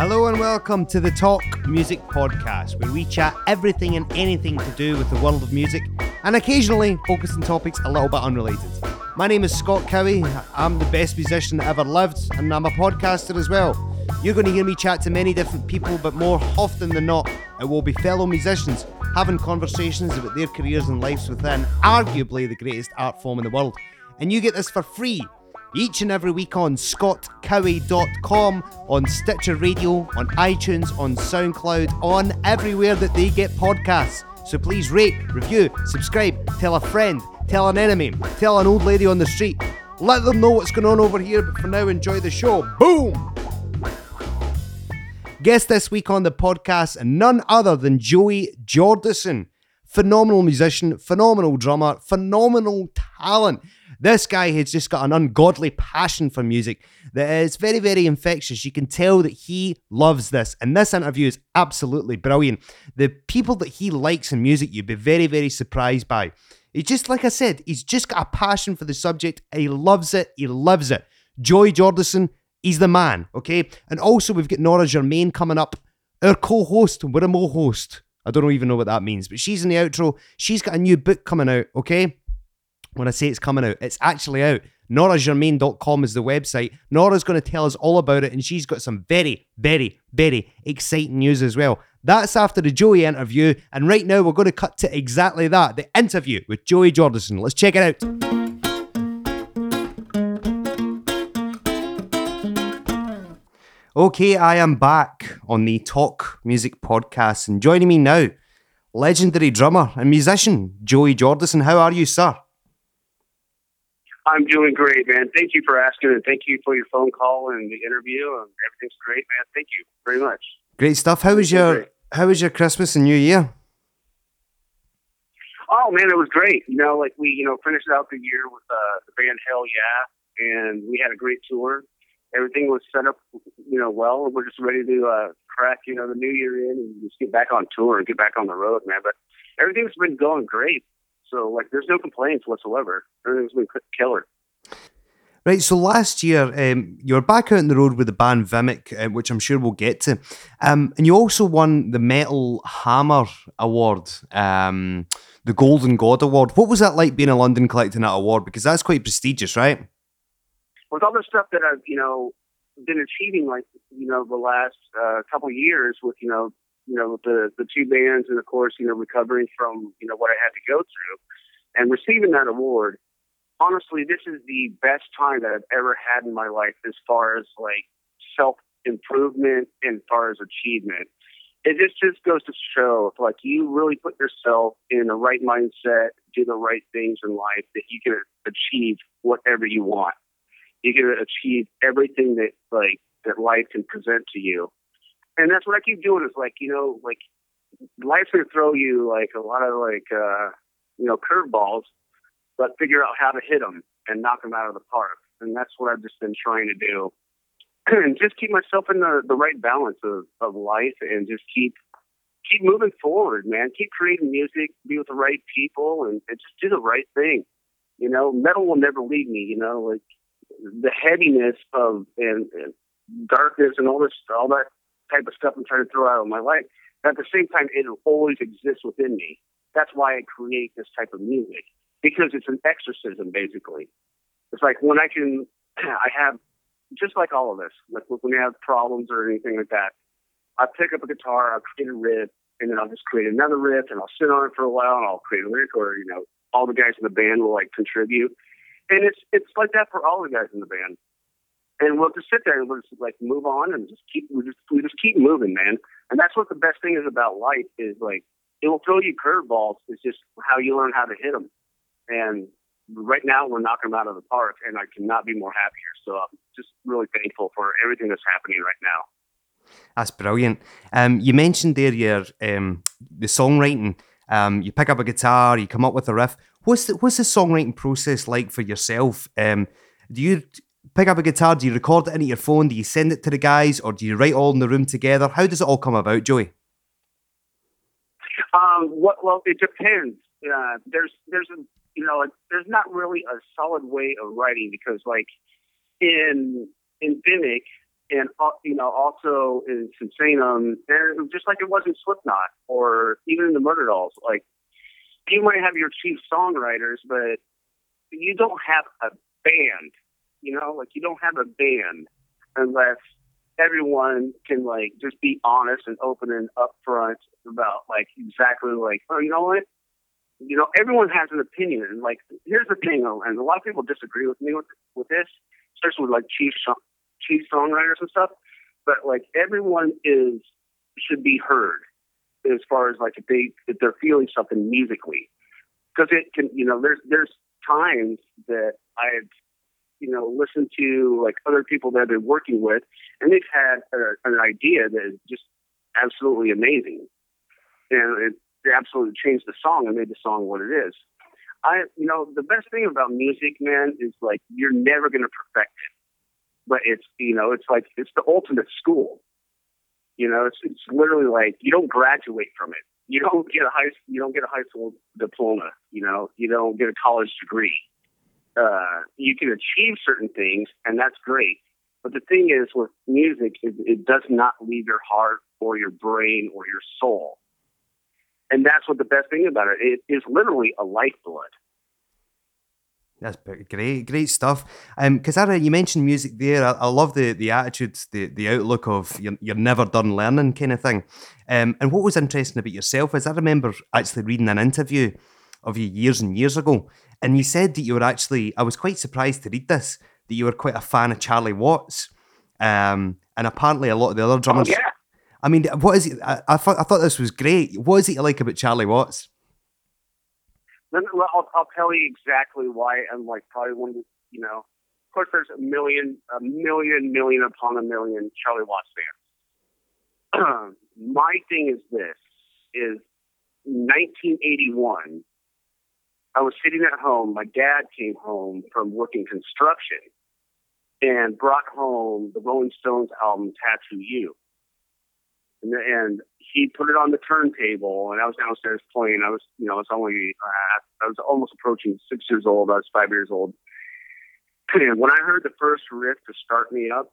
Hello and welcome to the Talk Music Podcast, where we chat everything and anything to do with the world of music and occasionally focus on topics a little bit unrelated. My name is Scott Cowie. I'm the best musician that ever lived, and I'm a podcaster as well. You're going to hear me chat to many different people, but more often than not, it will be fellow musicians having conversations about their careers and lives within arguably the greatest art form in the world. And you get this for free each and every week on scottcowie.com, on Stitcher Radio, on iTunes, on SoundCloud, on everywhere that they get podcasts. So please rate, review, subscribe, tell a friend, tell an enemy, tell an old lady on the street. Let them know what's going on over here, but for now, enjoy the show. Boom! Guest this week on the podcast, none other than Joey Jordison. Phenomenal musician, phenomenal drummer, phenomenal talent. This guy has just got an ungodly passion for music that is very, very infectious. You can tell that he loves this, and this interview is absolutely brilliant. The people that he likes in music, you'd be very, very surprised by. He just, like I said, he's just got a passion for the subject. He loves it. He loves it. Joey Jordison, he's the man, okay? And also, we've got Nora Germain coming up, our co host. We're a mo host. I don't even know what that means, but she's in the outro. She's got a new book coming out, okay? When I say it's coming out, it's actually out. NoraGermain.com is the website. Nora's going to tell us all about it, and she's got some very, very, very exciting news as well. That's after the Joey interview, and right now we're going to cut to exactly that the interview with Joey Jordison. Let's check it out. Okay, I am back on the Talk Music Podcast, and joining me now, legendary drummer and musician Joey Jordison. How are you, sir? I'm doing great, man. Thank you for asking, and thank you for your phone call and the interview. And everything's great, man. Thank you very much. Great stuff. How was your How was your Christmas and New Year? Oh man, it was great. You know, like we, you know, finished out the year with uh, the band Hellyeah, and we had a great tour. Everything was set up, you know, well. We're just ready to uh, crack, you know, the new year in and just get back on tour and get back on the road, man. But everything's been going great. So like, there's no complaints whatsoever. Everything's been killer. Right, so last year um, you were back out on the road with the band Vimic, uh, which I'm sure we'll get to, um, and you also won the Metal Hammer Award, um, the Golden God Award. What was that like being in London collecting that award? Because that's quite prestigious, right? With all the stuff that I've you know been achieving, like you know the last uh, couple years with you know you know, the the two bands, and of course, you know, recovering from you know what I had to go through, and receiving that award. Honestly, this is the best time that I've ever had in my life as far as like self improvement and as far as achievement. It just just goes to show if like you really put yourself in the right mindset, do the right things in life, that you can achieve whatever you want. You can achieve everything that like that life can present to you and that's what I keep doing is like, you know, like life's gonna throw you like a lot of like, uh, you know, curveballs, but figure out how to hit them and knock them out of the park. And that's what I've just been trying to do. and just keep myself in the, the right balance of, of life and just keep keep moving forward, man. Keep creating music, be with the right people and, and just do the right thing. You know, metal will never leave me, you know, like the heaviness of and, and darkness and all this all that type of stuff I'm trying to throw out of my life. But at the same time, it always exists within me. That's why I create this type of music because it's an exorcism, basically. It's like when I can, I have, just like all of this, like when we have problems or anything like that, I pick up a guitar, I'll create a riff, and then I'll just create another riff, and I'll sit on it for a while, and I'll create a lyric, or you know, all the guys in the band will like contribute, and it's it's like that for all the guys in the band and we'll just sit there and we'll just like move on and just keep we just we just keep moving, man. And that's what the best thing is about life is like it will throw you curveballs. It's just how you learn how to hit them. And right now we're knocking them out of the park, and I cannot be more happier. So I'm just really thankful for everything that's happening right now. That's brilliant. Um, you mentioned there your um, the songwriting. Um, you pick up a guitar, you come up with a riff. What's the, what's the songwriting process like for yourself? Um, do you pick up a guitar? Do you record it into your phone? Do you send it to the guys, or do you write all in the room together? How does it all come about, Joey? Um, what, well, it depends. Uh, there's there's a you know there's not really a solid way of writing because like in in Vimic, and uh, you know also in Sinsaenum, and just like it was in Slipknot or even in the Murderdolls, like you might have your chief songwriters, but you don't have a band. You know, like you don't have a band unless everyone can like just be honest and open and upfront about like exactly like oh you know what? You know everyone has an opinion. And like here's the thing and a lot of people disagree with me with with this especially with like chief chief songwriters and stuff but like everyone is should be heard as far as like if they if they're feeling something musically. Because it can you know there's there's times that I've you know listened to like other people that I've been working with, and they've had a, an idea that is just absolutely amazing, and it absolutely changed the song and made the song what it is. I you know the best thing about music, man, is like you're never going to perfect it, but it's you know it's like it's the ultimate school. You know, it's it's literally like you don't graduate from it you don't get a high you don't get a high school diploma. You know, you don't get a college degree. Uh, you can achieve certain things, and that's great. But the thing is, with music, it, it does not leave your heart or your brain or your soul. And that's what the best thing about it. It is literally a lifeblood. That's great, great stuff. Um, because you mentioned music there. I, I, love the the attitude, the the outlook of you're, you're never done learning kind of thing. Um, and what was interesting about yourself is I remember actually reading an interview of you years and years ago, and you said that you were actually. I was quite surprised to read this that you were quite a fan of Charlie Watts. Um, and apparently a lot of the other drummers. Oh, yeah. I mean, what is it? I, I thought I thought this was great. What is it you like about Charlie Watts? Then I'll, I'll tell you exactly why I'm like probably one of the, you know, of course there's a million, a million, million upon a million Charlie Watts fans. My thing is this, is 1981, I was sitting at home. My dad came home from working construction and brought home the Rolling Stones album Tattoo You and, and he put it on the turntable, and I was downstairs playing. I was, you know, I was only, uh, I was almost approaching six years old. I was five years old. And when I heard the first riff to start me up,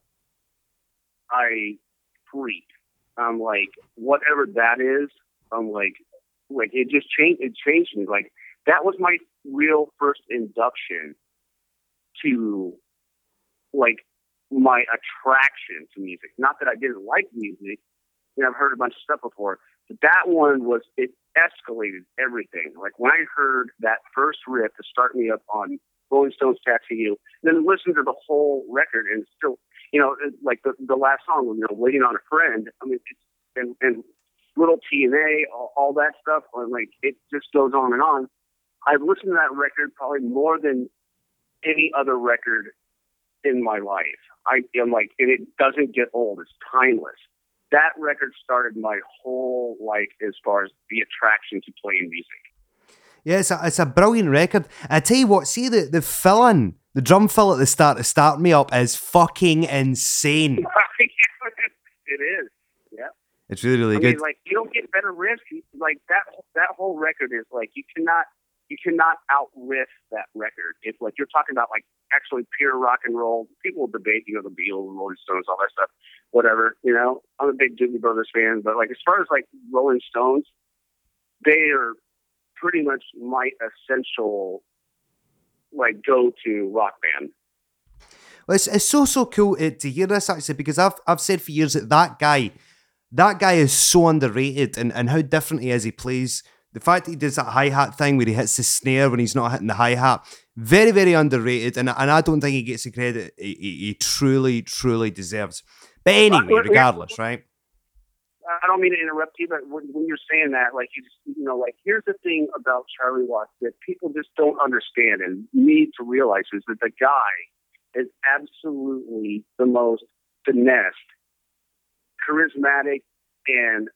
I freaked. I'm like, whatever that is, I'm like, like it just changed. It changed me. Like that was my real first induction to, like, my attraction to music. Not that I didn't like music, you know, I've heard a bunch of stuff before, but that one was it escalated everything. Like when I heard that first riff to start me up on Rolling Stones Tattoo You, then listen to the whole record and still, you know, like the the last song, you know, Waiting on a Friend. I mean, it's, and and Little T and A, all, all that stuff. and Like it just goes on and on. I've listened to that record probably more than any other record in my life. I am like, and it doesn't get old. It's timeless that record started my whole life as far as the attraction to playing music. Yeah, it's a, it's a brilliant record. I tell you what, see the, the fill in, the drum fill at the start to start me up is fucking insane. it is. Yeah. It's really, really I good. Mean, like you don't get better riffs. Like that that whole record is like you cannot you cannot out riff that record. It's like you're talking about like actually pure rock and roll. People will debate, you know, the Beatles, Rolling Stones, all that stuff, whatever. You know, I'm a big Doobie Brothers fan, but like as far as like Rolling Stones, they are pretty much my essential like go to rock band. Well, it's, it's so so cool to, to hear this actually because I've I've said for years that that guy, that guy is so underrated and and how different he is. He plays the fact that he does that hi hat thing where he hits the snare when he's not hitting the hi hat, very, very underrated. And, and I don't think he gets the credit he, he, truly, truly deserves. But anyway, regardless, right? I don't mean to interrupt you, but when, when you're saying that, like you just, you know, like here's the thing about Charlie Watts that people just don't understand and need to realize is that the guy is absolutely the most finessed, charismatic, and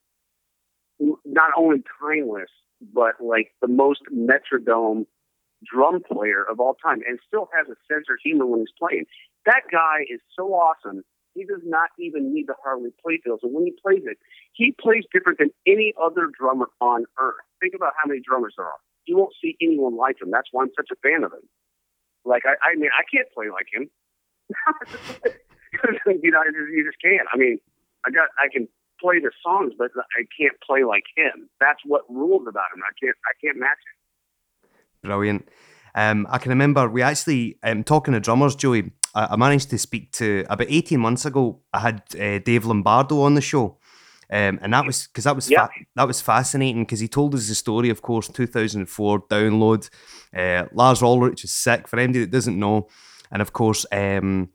not only timeless, but like the most metronome drum player of all time and still has a sense of humor when he's playing. That guy is so awesome. He does not even need the Harley playfield. And when he plays it, he plays different than any other drummer on earth. Think about how many drummers there are. You won't see anyone like him. That's why I'm such a fan of him. Like I, I mean, I can't play like him. you know, you just can't. I mean, I got I can play the songs, but I can't play like him. That's what rules about him. I can't I can't match it. Brilliant. Um, I can remember we actually um, talking to drummers, Joey. I, I, managed to speak to about eighteen months ago. I had uh, Dave Lombardo on the show, um, and that was because that was fa- that was fascinating because he told us the story. Of course, two thousand four download. Uh, Lars Ulrich is sick for anybody that doesn't know, and of course. Um,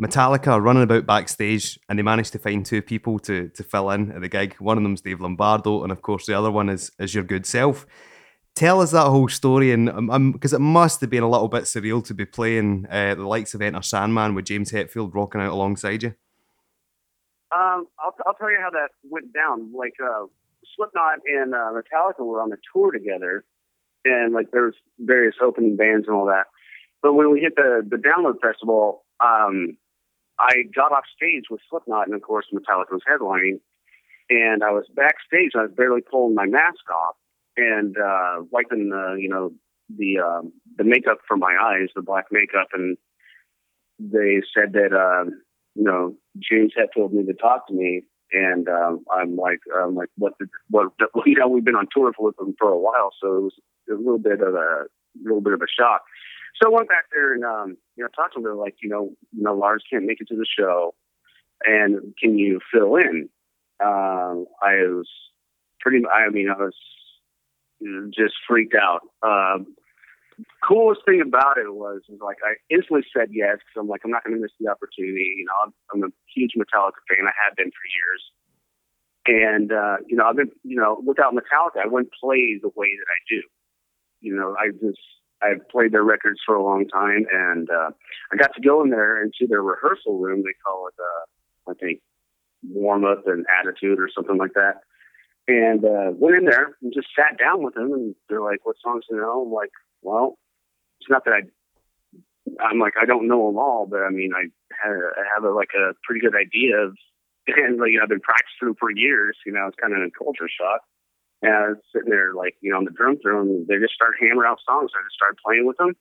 Metallica are running about backstage and they managed to find two people to to fill in at the gig. One of them's Dave Lombardo, and of course the other one is is your good self. Tell us that whole story, and because um, it must have been a little bit surreal to be playing uh, the likes of Enter Sandman with James Hetfield rocking out alongside you. Um, I'll, I'll tell you how that went down. Like uh, Slipknot and uh, Metallica were on the tour together, and like there's various opening bands and all that. But when we hit the the Download Festival, um, I got off stage with Slipknot, and of course Metallica was headlining. And I was backstage. I was barely pulling my mask off and uh, wiping the, you know, the um, the makeup from my eyes, the black makeup, and they said that, uh, you know, James had told me to talk to me, and um, I'm like, I'm like, what? The, what? You know, we've been on tour with them for a while, so it was a little bit of a, a little bit of a shock. So I went back there and um, you know talked to them. Like you know, you know Lars can't make it to the show, and can you fill in? Um, I was pretty. I mean, I was just freaked out. Um, coolest thing about it was, was like I instantly said yes because I'm like I'm not going to miss the opportunity. You know, I'm, I'm a huge Metallica fan. I have been for years. And uh, you know, I've been, you know, without Metallica, I wouldn't play the way that I do. You know, I just I've played their records for a long time, and uh, I got to go in there into their rehearsal room. They call it, uh, I think, warm up and attitude or something like that. And uh, went in there and just sat down with them, and they're like, "What songs do you know?" I'm like, "Well, it's not that I." I'm like, I don't know them all, but I mean, I have, I have a, like a pretty good idea of, and like, you know, I've been practicing for years. You know, it's kind of a culture shock. And I was sitting there, like, you know, on the drum throne, they just started hammering out songs. I just started playing with them.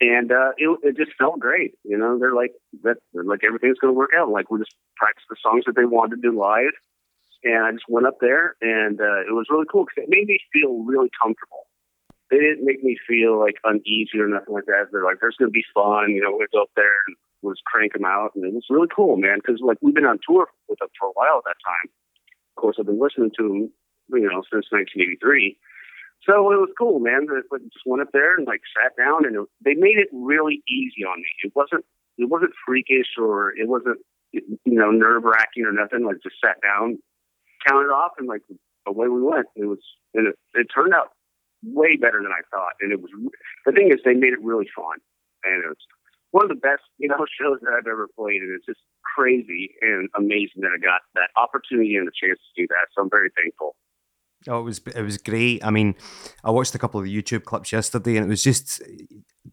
And uh, it, it just felt great. You know, they're like, that, they're like everything's going to work out. Like, we just practiced the songs that they wanted to do live. And I just went up there, and uh, it was really cool because it made me feel really comfortable. They didn't make me feel like uneasy or nothing like that. They're like, there's going to be fun. You know, we're go up there and we'll crank them out. And it was really cool, man, because like we've been on tour with them for a while at that time. Of course, I've been listening to them you know, since 1983. So it was cool, man. I just went up there and like sat down, and it, they made it really easy on me. It wasn't it wasn't freakish or it wasn't you know nerve wracking or nothing. Like just sat down, counted off, and like away we went. It was and it, it turned out way better than I thought. And it was the thing is they made it really fun, and it was one of the best you know shows that I've ever played, and it's just crazy and amazing that I got that opportunity and the chance to do that. So I'm very thankful. Oh, it was it was great. I mean, I watched a couple of YouTube clips yesterday, and it was just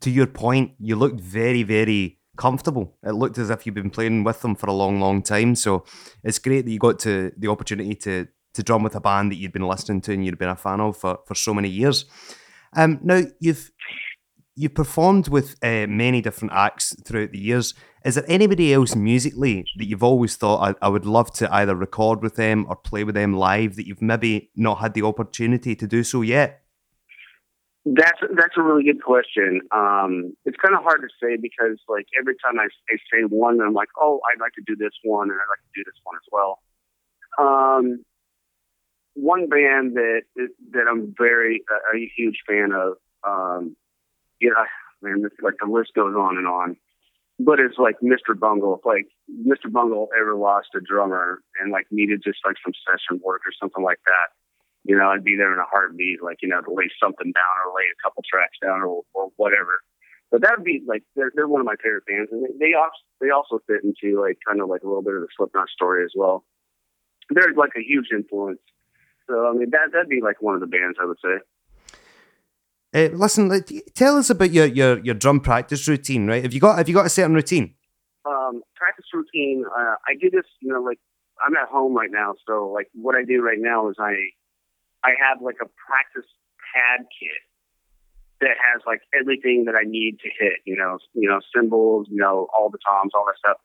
to your point. You looked very, very comfortable. It looked as if you've been playing with them for a long, long time. So it's great that you got to the opportunity to to drum with a band that you'd been listening to and you'd been a fan of for, for so many years. Um, now you've you've performed with uh, many different acts throughout the years. Is there anybody else musically that you've always thought I, I, would love to either record with them or play with them live that you've maybe not had the opportunity to do so yet? That's that's a really good question. Um, it's kind of hard to say because like every time I, I say one, I'm like, oh, I'd like to do this one, and I'd like to do this one as well. Um, one band that that I'm very uh, a huge fan of. Um, yeah, man, this, like the list goes on and on but it's like Mr. Bungle. If like Mr. Bungle ever lost a drummer and like needed just like some session work or something like that, you know, I'd be there in a heartbeat, like, you know, to lay something down or lay a couple tracks down or, or whatever. But that would be like, they're, they're one of my favorite bands. And they, they also, they also fit into like kind of like a little bit of the Slipknot story as well. They're like a huge influence. So, I mean, that, that'd be like one of the bands I would say. Uh, listen, tell us about your, your, your drum practice routine, right? Have you got have you got a certain routine? Um, practice routine. Uh, I do this, you know, like I'm at home right now, so like what I do right now is I I have like a practice pad kit that has like everything that I need to hit, you know, you know, cymbals, you know, all the toms, all that stuff.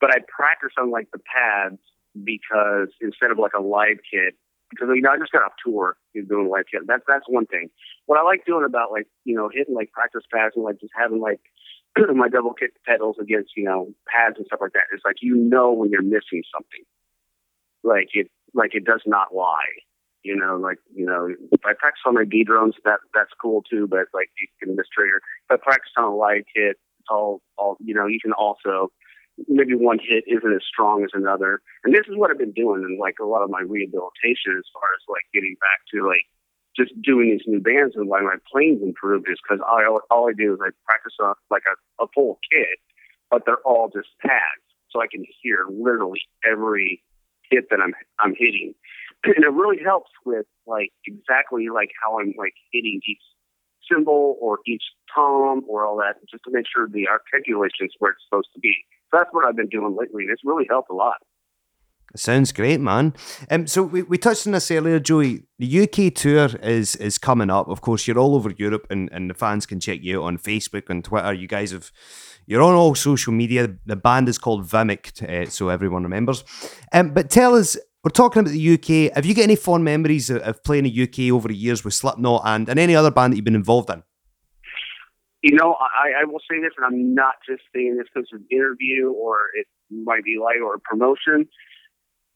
but I practice on like the pads because instead of like a live kit, because you know I just got off tour doing live kit. That's that's one thing. What I like doing about like you know hitting like practice pads and like just having like my double kick pedals against you know pads and stuff like that is like you know when you're missing something. Like it like it does not lie. You know, like you know, if I practice on my V-Drums, that that's cool too. But like you can miss trigger. If I practice on a live kit, it's all all you know. You can also maybe one hit isn't as strong as another. And this is what I've been doing in like a lot of my rehabilitation as far as like getting back to like just doing these new bands and why my playing's improved is because all, all I do is I practice on like a, a full kit, but they're all just pads. So I can hear literally every hit that I'm I'm hitting. And it really helps with like exactly like how I'm like hitting each cymbal or each tom or all that, just to make sure the articulation is where it's supposed to be that's what I've been doing lately. It's really helped a lot. Sounds great, man. Um, so we, we touched on this earlier, Joey. The UK tour is is coming up. Of course, you're all over Europe, and, and the fans can check you out on Facebook and Twitter. You guys have you're on all social media. The band is called Vimic, uh, so everyone remembers. Um, but tell us, we're talking about the UK. Have you got any fond memories of, of playing the UK over the years with Slipknot and, and any other band that you've been involved in? You know, I, I will say this, and I'm not just saying this because of an interview or it might be like or a promotion.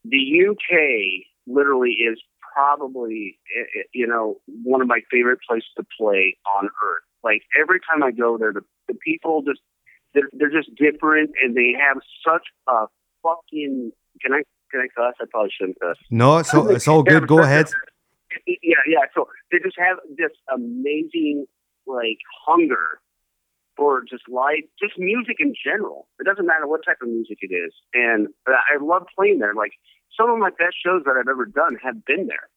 The UK literally is probably, eh, eh, you know, one of my favorite places to play on earth. Like every time I go there, the, the people just they're, they're just different, and they have such a fucking. Can I can I cuss? I probably shouldn't cuss. No, it's all, it's all good. Go ahead. Yeah, yeah. So they just have this amazing like hunger for just live, just music in general. It doesn't matter what type of music it is. And uh, I love playing there. Like some of my best shows that I've ever done have been there.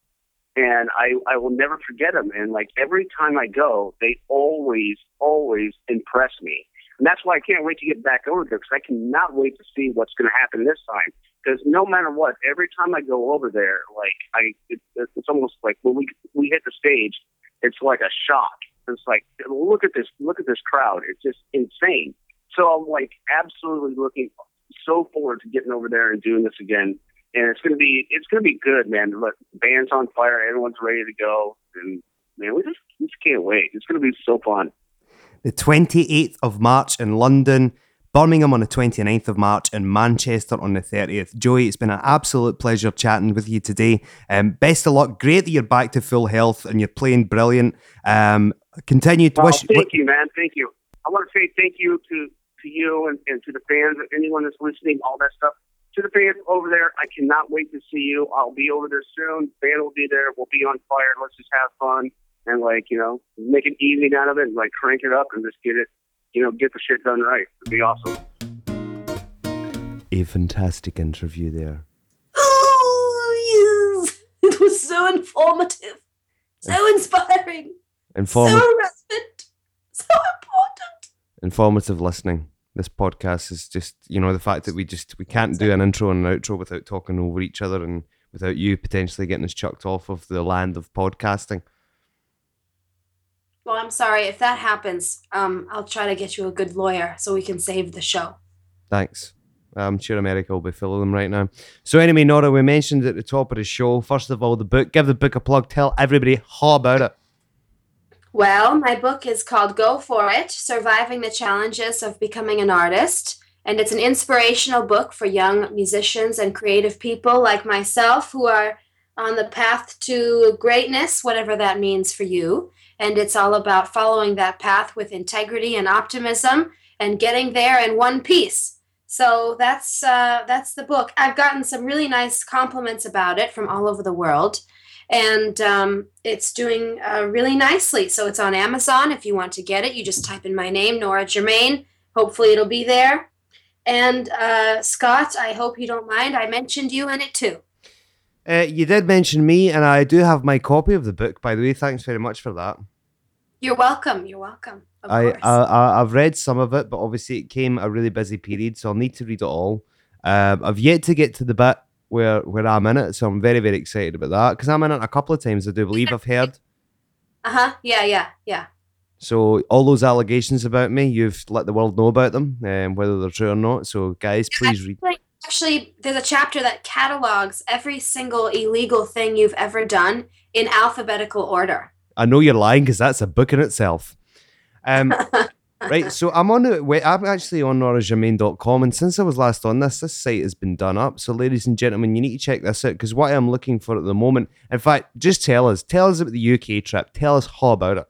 And I, I will never forget them. And like every time I go, they always, always impress me. And that's why I can't wait to get back over there because I cannot wait to see what's going to happen this time. Because no matter what, every time I go over there, like I, it, it's almost like when we we hit the stage, it's like a shock it's like, look at this, look at this crowd. It's just insane. So I'm like absolutely looking so forward to getting over there and doing this again. And it's gonna be, it's gonna be good, man. Look, band's on fire, everyone's ready to go, and man, we just, we just can't wait. It's gonna be so fun. The 28th of March in London. Birmingham on the 29th of March and Manchester on the 30th. Joey, it's been an absolute pleasure chatting with you today. Um, best of luck. Great that you're back to full health and you're playing brilliant. Um, continue to oh, wish. Thank you, man. Thank you. I want to say thank you to, to you and, and to the fans, and anyone that's listening, all that stuff. To the fans over there, I cannot wait to see you. I'll be over there soon. Band will be there. We'll be on fire. Let's just have fun and like you know make an evening out of it and like crank it up and just get it you know, get the shit done right. It'd be awesome. A fantastic interview there. Oh, yes. It was so informative, so inspiring, Informative. so relevant, so important. Informative listening. This podcast is just, you know, the fact that we just we can't do an intro and an outro without talking over each other and without you potentially getting us chucked off of the land of podcasting. Well, I'm sorry if that happens. Um, I'll try to get you a good lawyer so we can save the show. Thanks. I'm sure America will be full of them right now. So anyway, Nora, we mentioned at the top of the show. First of all, the book. Give the book a plug. Tell everybody how about it. Well, my book is called Go For It Surviving the Challenges of Becoming an Artist. And it's an inspirational book for young musicians and creative people like myself who are on the path to greatness, whatever that means for you and it's all about following that path with integrity and optimism and getting there in one piece. So that's uh, that's the book. I've gotten some really nice compliments about it from all over the world, and um, it's doing uh, really nicely. So it's on Amazon. If you want to get it, you just type in my name, Nora Germain. Hopefully, it'll be there. And uh, Scott, I hope you don't mind. I mentioned you in it too. Uh, you did mention me, and I do have my copy of the book. By the way, thanks very much for that. You're welcome. You're welcome. I, I I've read some of it, but obviously it came a really busy period, so I'll need to read it all. Um, I've yet to get to the bit where where I'm in it, so I'm very very excited about that because I'm in it a couple of times. I do believe I've heard. Uh huh. Yeah. Yeah. Yeah. So all those allegations about me, you've let the world know about them, um, whether they're true or not. So guys, please read. Like, Actually, there's a chapter that catalogs every single illegal thing you've ever done in alphabetical order. I know you're lying because that's a book in itself. Um, right, so I'm on wait. I'm actually on noragermain.com, and since I was last on this, this site has been done up. So, ladies and gentlemen, you need to check this out because what I'm looking for at the moment. In fact, just tell us, tell us about the UK trip. Tell us all about it.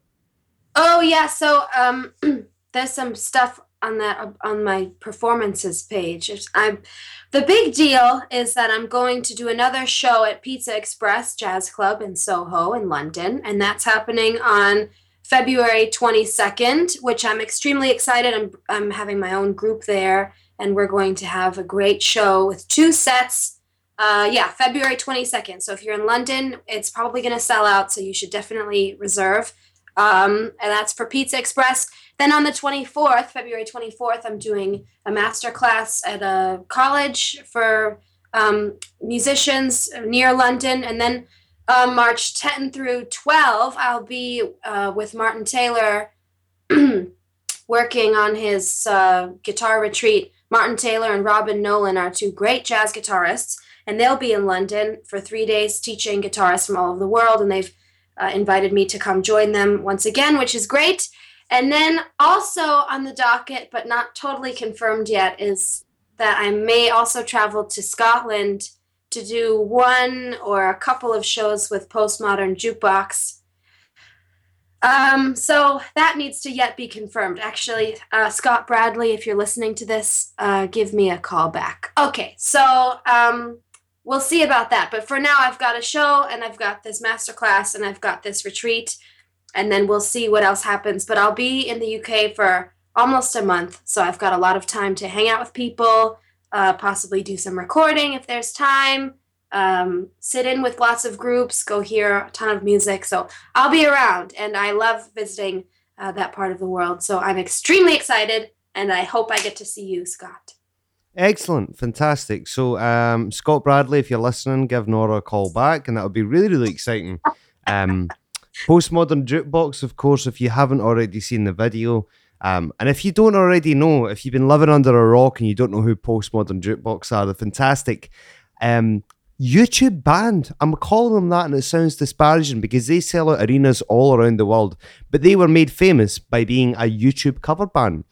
Oh yeah, so um, there's some stuff on that on my performances page. I'm the big deal is that I'm going to do another show at Pizza Express Jazz Club in Soho in London, and that's happening on February 22nd, which I'm extremely excited. I'm I'm having my own group there, and we're going to have a great show with two sets. Uh, yeah, February 22nd. So if you're in London, it's probably going to sell out, so you should definitely reserve. Um, and that's for Pizza Express. Then on the 24th, February 24th, I'm doing a master class at a college for um, musicians near London. And then um, March 10 through 12, I'll be uh, with Martin Taylor working on his uh, guitar retreat. Martin Taylor and Robin Nolan are two great jazz guitarists, and they'll be in London for three days teaching guitarists from all over the world. And they've uh, invited me to come join them once again, which is great. And then also on the docket, but not totally confirmed yet, is that I may also travel to Scotland to do one or a couple of shows with Postmodern Jukebox. Um, so that needs to yet be confirmed. Actually, uh, Scott Bradlee, if you're listening to this, uh, give me a call back. Okay, so um, we'll see about that. But for now, I've got a show and I've got this masterclass and I've got this retreat and then we'll see what else happens. But I'll be in the UK for almost a month, so I've got a lot of time to hang out with people, uh, possibly do some recording if there's time, um, sit in with lots of groups, go hear a ton of music. So I'll be around, and I love visiting uh, that part of the world. So I'm extremely excited, and I hope I get to see you, Scott. Excellent, fantastic. So, um, Scott Bradlee, if you're listening, give Nora a call back, and that would be really, really exciting. Um, Postmodern Jukebox, of course, if you haven't already seen the video. Um, and if you don't already know, if you've been living under a rock and you don't know who Postmodern Jukebox are, the fantastic um, YouTube band. I'm calling them that and it sounds disparaging because they sell out arenas all around the world, but they were made famous by being a YouTube cover band.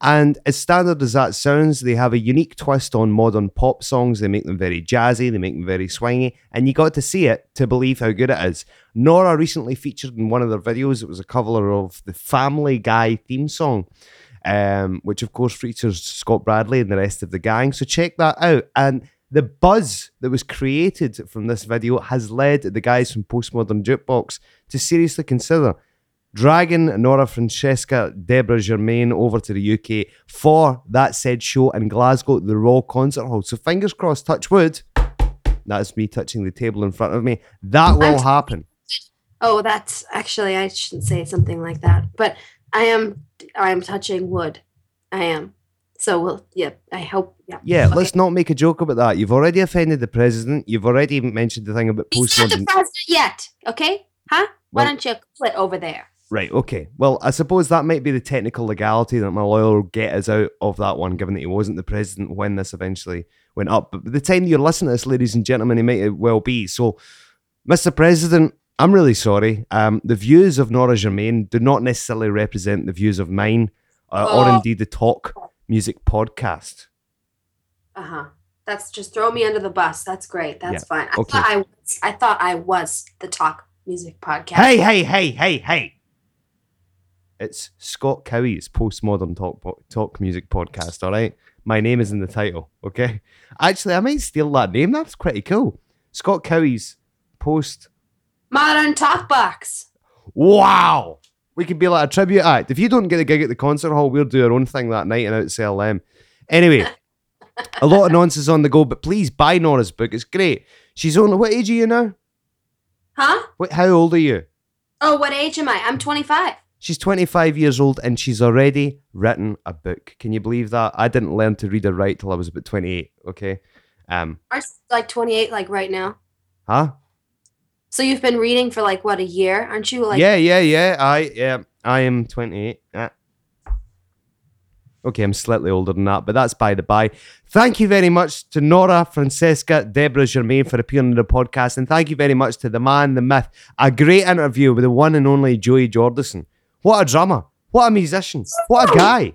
And as standard as that sounds, they have a unique twist on modern pop songs. They make them very jazzy, they make them very swingy, and you got to see it to believe how good it is. Nora recently featured in one of their videos, it was a cover of the Family Guy theme song. Um, which of course features Scott Bradlee and the rest of the gang. So check that out. And the buzz that was created from this video has led the guys from Postmodern Jukebox to seriously consider dragging Nora Francesca Deborah Germain over to the UK for that said show in Glasgow at the Royal Concert Hall. So fingers crossed, touch wood. That's me touching the table in front of me. That will happen. Oh, that's actually I shouldn't say something like that, but I am I am touching wood. I am. So well, yeah. I hope. Yeah. Yeah. Okay. Let's not make a joke about that. You've already offended the president. You've already mentioned the thing about post. He's not the president yet. Okay. Huh? Why Well- don't you quit over there? Right, okay. Well, I suppose that might be the technical legality that my lawyer will get us out of that one, given that he wasn't the president when this eventually went up. But by the time you're listening to this, ladies and gentlemen, he might well be. So, Mr. President, I'm really sorry. Um, the views of Nora Germain do not necessarily represent the views of mine uh, or Oh. indeed the Talk Music podcast. Uh huh. That's just throw me under the bus. That's great. That's Yeah, fine. I okay. thought I was. I thought I was the talk music podcast. Hey, hey, hey, hey, hey. It's Scott Cowie's postmodern talk po- talk music podcast, all right? My name is in the title, okay? Actually, I might steal that name. That's pretty cool. Scott Cowie's post. Modern talk box. Wow! We could be like a tribute act. If you don't get a gig at the concert hall, we'll do our own thing that night and outsell them. Anyway, a lot of nonsense on the go, but please buy Nora's book. It's great. She's only, what age are you now? Huh? What, how old are you? Oh, what age am I? I'm 25. She's 25 years old and she's already written a book. Can you believe that? I didn't learn to read or write till I was about 28, okay? Um, Are like 28, like right now. huh? So you've been reading for like what a year, aren't you? Like yeah, yeah, yeah. I yeah, I am 28. Yeah. Okay, I'm slightly older than that, but that's by the by. Thank you very much to Nora, Francesca, Deborah Germain for appearing on the podcast, and thank you very much to the man, the myth. A great interview with the one and only Joey Jordison. What a drummer! What a musician! What a guy!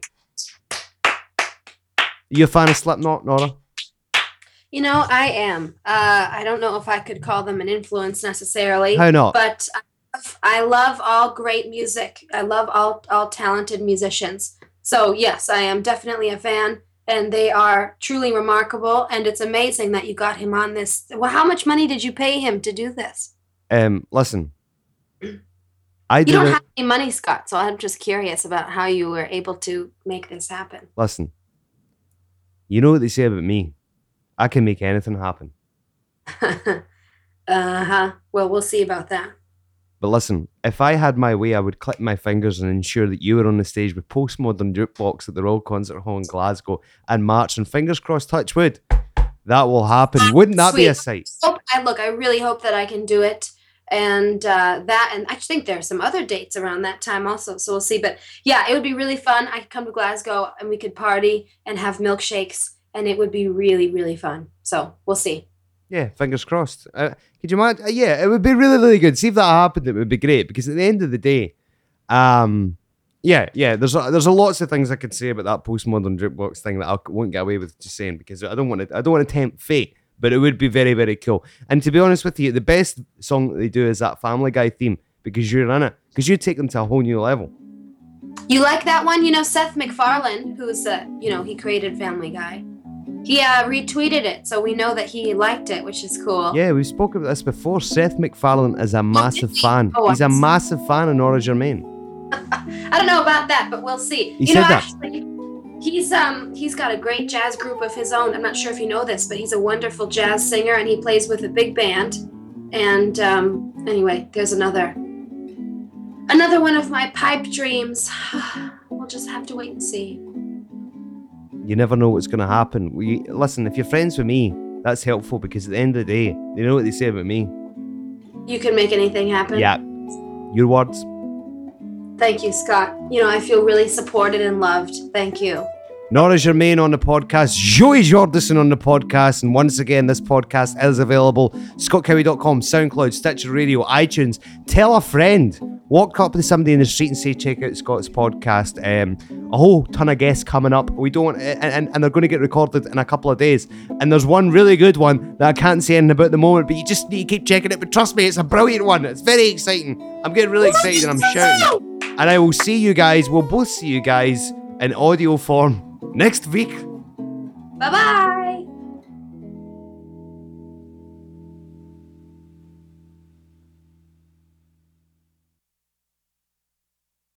You a fan of Slipknot, Nora? You know, I am. Uh, I don't know if I could call them an influence necessarily. How not? But I love all great music. I love all all talented musicians. So yes, I am definitely a fan, and they are truly remarkable. And it's amazing that you got him on this. Well, how much money did you pay him to do this? Um, listen, I You do don't have any money, Scott. So I'm just curious about how you were able to make this happen. Listen, you know what they say about me. I can make anything happen. uh huh. Well, we'll see about that. But listen, if I had my way, I would clip my fingers and ensure that you were on the stage with postmodern jukebox at the Royal Concert Hall in Glasgow and march and fingers crossed, touch wood. That will happen. Wouldn't that be a Sweet. sight? hope I look. I really hope that I can do it, and uh, that. And I think there are some other dates around that time also. So we'll see. But yeah, it would be really fun. I could come to Glasgow and we could party and have milkshakes, and it would be really really fun. So we'll see. Yeah, fingers crossed. Uh, could you imagine? Uh, yeah, it would be really, really good. See if that happened, it would be great. Because at the end of the day, um, yeah, yeah. There's a, there's a lots of things I could say about that postmodern jukebox thing that I won't get away with just saying because I don't want to. I don't want to tempt fate. But it would be very, very cool. And to be honest with you, the best song that they do is that Family Guy theme because you're in it. Because you take them to a whole new level. You like that one? You know Seth MacFarlane, who's uh, you know he created Family Guy. He uh, retweeted it, so we know that he liked it, which is cool. Yeah, we've spoken about this before. Seth MacFarlane is a massive fan. Oh, He's a massive fan of Nora Germain. I don't know about that, but we'll see. He you know, said that. actually, he's um he's got a great jazz group of his own. I'm not sure if you know this, but he's a wonderful jazz singer, and he plays with a big band. And um, anyway, there's another another one of my pipe dreams. we'll just have to wait and see. You never know what's going to happen. We listen. If you're friends with me, that's helpful because at the end of the day, they know what they say about me. You can make anything happen. Yeah, your words. Thank you, Scott. You know, I feel really supported and loved. Thank you. Nora Germain on the podcast, Joey Jordison on the podcast, and once again, this podcast is available. ScottCowie.com, SoundCloud, Stitcher Radio, iTunes. Tell a friend. Walk up to somebody in the street and say, check out Scott's podcast. Um, a whole ton of guests coming up. We don't, and, and, and they're going to get recorded in a couple of days. And there's one really good one that I can't say anything about at the moment, but you just need to keep checking it. But trust me, it's a brilliant one. It's very exciting. I'm getting really excited and I'm shouting. And I will see you guys, we'll both see you guys in audio form next week. Bye bye.